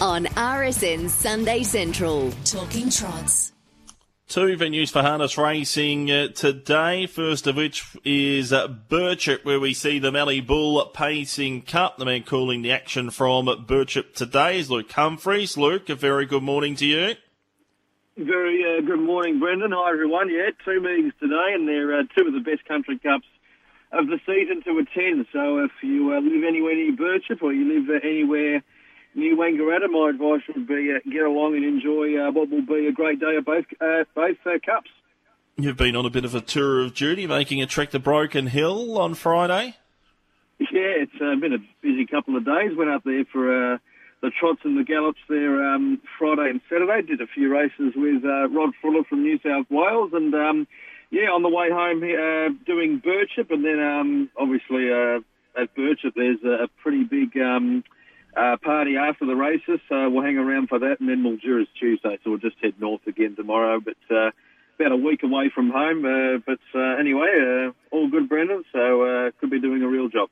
on RSN Sunday Central. Talking Trots. Two venues for harness racing uh, today. First of which is uh, Birchip, where we see the Mallee Bull Pacing Cup. The man calling the action from Birchip today is Luke Humphreys. Luke, a very good morning to you. Very uh, good morning, Brendan. Hi, everyone. Yeah, two meetings today, and they're uh, two of the best country cups of the season to attend. So if you uh, live anywhere near Birchip or you live uh, anywhere near Wangaratta, my advice would be uh, get along and enjoy uh, what will be a great day of both uh, both uh, cups. You've been on a bit of a tour of duty, making a trek to Broken Hill on Friday. Yeah, it's uh, been a busy couple of days. Went up there for uh, the trots and the gallops there um, Friday and Saturday. Did a few races with uh, Rod Fuller from New South Wales, and um, yeah, on the way home uh, doing Birchip, and then um, obviously uh, at Birchip there's a pretty big um, uh, party after the races, so we'll hang around for that, and then Mildura's Tuesday, so we'll just head north again tomorrow. But uh, about a week away from home, uh, but uh, anyway, uh, all good, Brendan. So uh, could be doing a real job.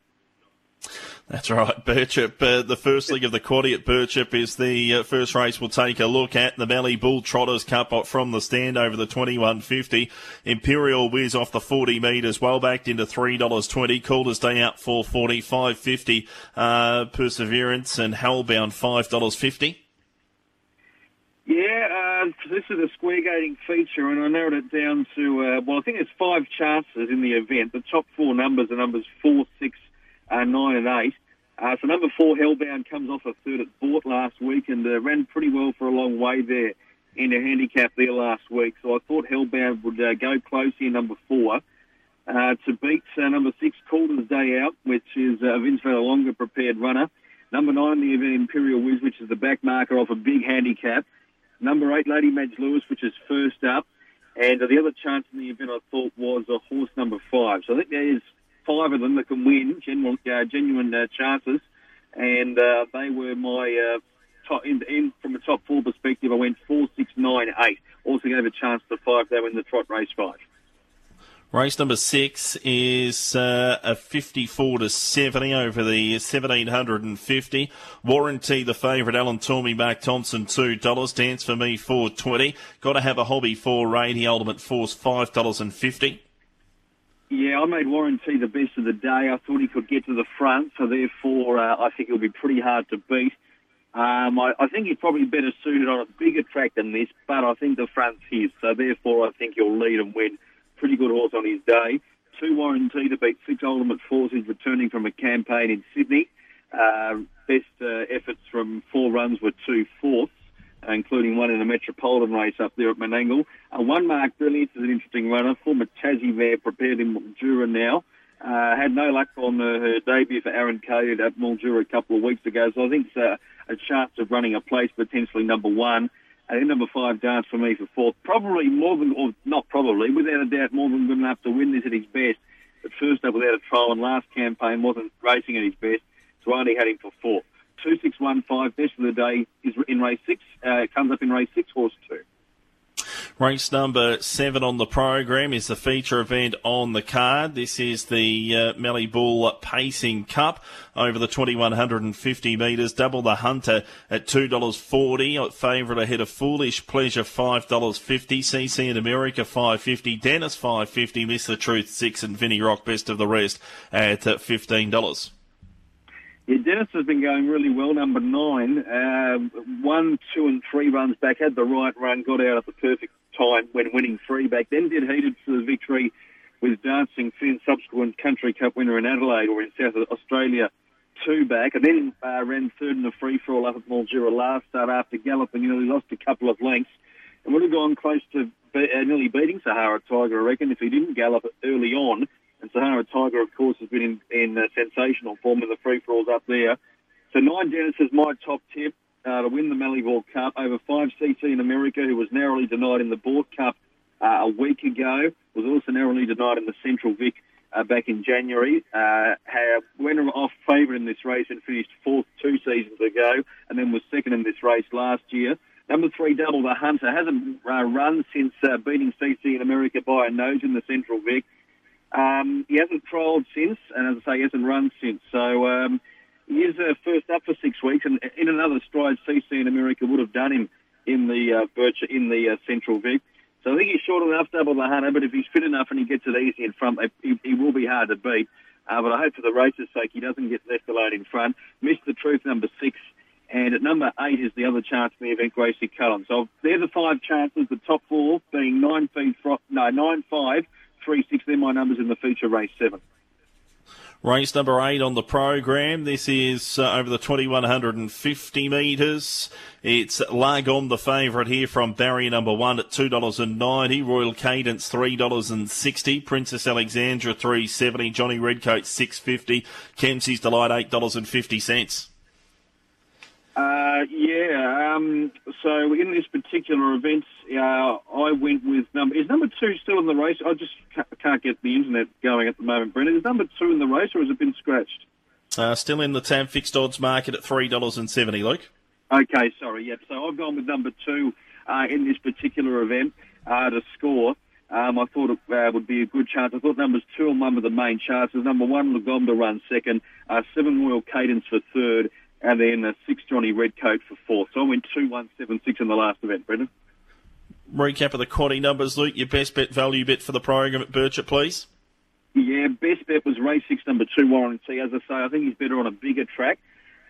That's right, Birchip. Uh, the first leg of the quaddy at Birchip is the uh, first race we'll take a look at. The Mallee Bull Trotters Cup from the stand over the 2150. Imperial Whiz off the 40 metres, well backed into $3.20. Calder's Day out for 45.50. Uh, Perseverance and Hellbound $5.50. Yeah, uh, this is a square gating feature, and I narrowed it down to, uh, well, I think there's five chances in the event. The top four numbers are numbers four, six, uh, nine and eight. Uh, so number four, Hellbound, comes off a third at Boort last week and uh, ran pretty well for a long way there in a handicap there last week. So I thought Hellbound would uh, go close here, number four, uh, to beat uh, number six, Calder's Day Out, which is uh, Vince longer prepared runner. Number nine, the Imperial Whiz, which is the back marker off a big handicap. Number eight, Lady Madge Lewis, which is first up. And the other chance in the event I thought was a horse number five. So I think there is five of them that can win, genuine, uh, genuine uh, chances, and uh, they were my uh, top. In, in, from a top four perspective, I went four, six, nine, eight. Also gave a chance to five. They were in the trot race five. Race number six is uh, a 54 to 70 over the 1750. Warranty the favourite Alan Tormey Mark Thompson $2. Dance for me 420. Got to have a hobby 480. Ultimate Force $5.50. Yeah, I made Warranty the best of the day. I thought he could get to the front, so therefore uh, I think it'll be pretty hard to beat. Um, I, I, think he's probably better suited on a bigger track than this, but I think the front's his, so therefore I think he'll lead and win. Pretty good horse on his day. Two Warranty to beat six Ultimate Forces returning from a campaign in Sydney. Uh, best uh, efforts from four runs were two fourths including one in a Metropolitan race up there at Menangle. Uh, one Mark Brilliant is an interesting runner. Former Tassie mare prepared in Mildura now. Uh, had no luck on uh, her debut for Aaron Cade at Mildura a couple of weeks ago, so I think it's uh, a chance of running a place potentially number one. And then number five, Dance for Me for fourth. Probably more than, or not probably, without a doubt, more than good enough to win this at his best. But first up without a trial and last campaign wasn't racing at his best, so I only had him for fourth. 2615, best of the day, is in race six. Uh, it comes up in race six, horse two. Race number seven on the program is the feature event on the card. This is the uh, Bull Pacing Cup over the 2150 metres. Double the Hunter at $2.40. Favourite ahead of Foolish Pleasure $5.50. CC in America $5.50. Dennis $5.50. Miss the Truth 6 and Vinnie Rock best of the rest at $15. Yeah, Dennis has been going really well, number nine. Uh, one, two, and three runs back, had the right run, got out at the perfect time when winning three back, then did heated for the victory with Dancing Finn, subsequent Country Cup winner in Adelaide or in South Australia, two back, and then uh, ran third in the free for all up at Mildura last start after galloping, nearly lost a couple of lengths, and would have gone close to be, uh, nearly beating Sahara Tiger, I reckon, if he didn't gallop early on. And Sahara Tiger, of course, has been in, in uh, sensational form in the free-for-alls up there. So nine Dennis is my top tip uh, to win the Mallee Bull Cup over five CC in America, who was narrowly denied in the Boort Cup uh, a week ago, was also narrowly denied in the Central Vic uh, back in January. Uh, went off favourite in this race and finished fourth two seasons ago, and then was second in this race last year. Number three, Double the Hunter, hasn't uh, run since uh, beating CC in America by a nose in the Central Vic. Um, he hasn't trialled since, and as I say, he hasn't run since. So um, he is uh, first up for six weeks, and in another stride, CC in America would have done him in the uh, in the uh, Central Vic. So I think he's short enough to double the hunter, but if he's fit enough and he gets it easy in front, he, he will be hard to beat. Uh, but I hope for the race's sake he doesn't get left alone in front. Missed the truth, number six. And at number eight is the other chance in the event, Gracie Cullen. So they're the five chances. The top four being nine feet, no, nine five, three six. They're my numbers in the feature race seven. Race number eight on the program. This is uh, over the 2150 metres. It's Lagom, the favourite here from barrier number one at $2.90. Royal Cadence $3.60. Princess Alexandra 370 Johnny Redcoat 650 Kempsey's Delight $8.50. Uh, yeah. Um, so in this particular event, uh, I went with number. Is number two still in the race? I just can't get the internet going at the moment, Brendan. Is number two in the race, or has it been scratched? Uh, still in the TAB fixed odds market at three dollars and seventy, Luke. Okay, sorry. Yep. So I've gone with number two uh, in this particular event uh, to score. Um, I thought it uh, would be a good chance. I thought numbers two and one were the main chances. Number one, Lagom to run second. Uh, seven, Royal Cadence for third and then a six Johnny Redcoat for fourth. So I went two one seven six in the last event, Brendan. Recap of the quaddy numbers, Luke. Your best bet, value bet for the program at Birchip, please. Yeah, best bet was race six, number two, Warren T. As I say, I think he's better on a bigger track,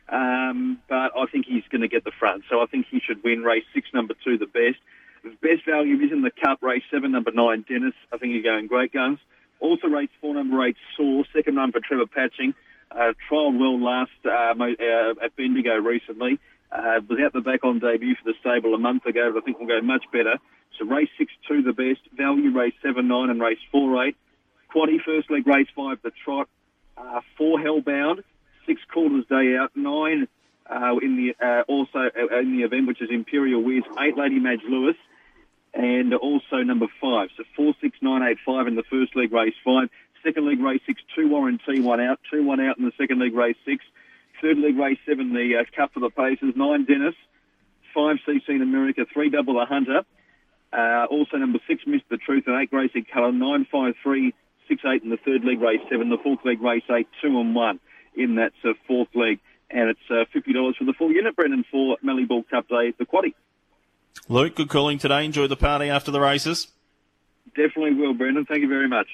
um, but I think he's going to get the front. So I think he should win race six, number two, the best. Best value is in the Cup, race seven, number nine, Dennis. I think he's going great guns. Also, race four, number eight, Saw. Second run for Trevor Patching. Uh, trialled well last uh, uh, at Bendigo recently. Uh, was out the back on debut for the stable a month ago, but I think will go much better. So race six two the best, value race seven nine and race four eight. Quaddy first leg race five the trot, uh, four hellbound, six quarters day out, nine uh, in the uh, also uh, in the event which is Imperial Whiz, eight Lady Madge Lewis, and also number five. So four six nine eight five in the first leg race five. Second leg race six, two Warren T, one out, two one out in the second leg race six. Third leg race seven, the uh, Cup for the Pacers, nine Dennis, five CC in America, three double the Hunter. Uh, also number six, Missed the Truth, and eight Gracie Cullen, nine five three, six eight in the third leg race seven, the fourth leg race eight, two and one in that uh, fourth leg. And it's uh, $50 for the full unit, Brendan, for Mallee Bull Cup Day, the quaddy. Luke, good calling today. Enjoy the party after the races. Definitely will, Brendan. Thank you very much.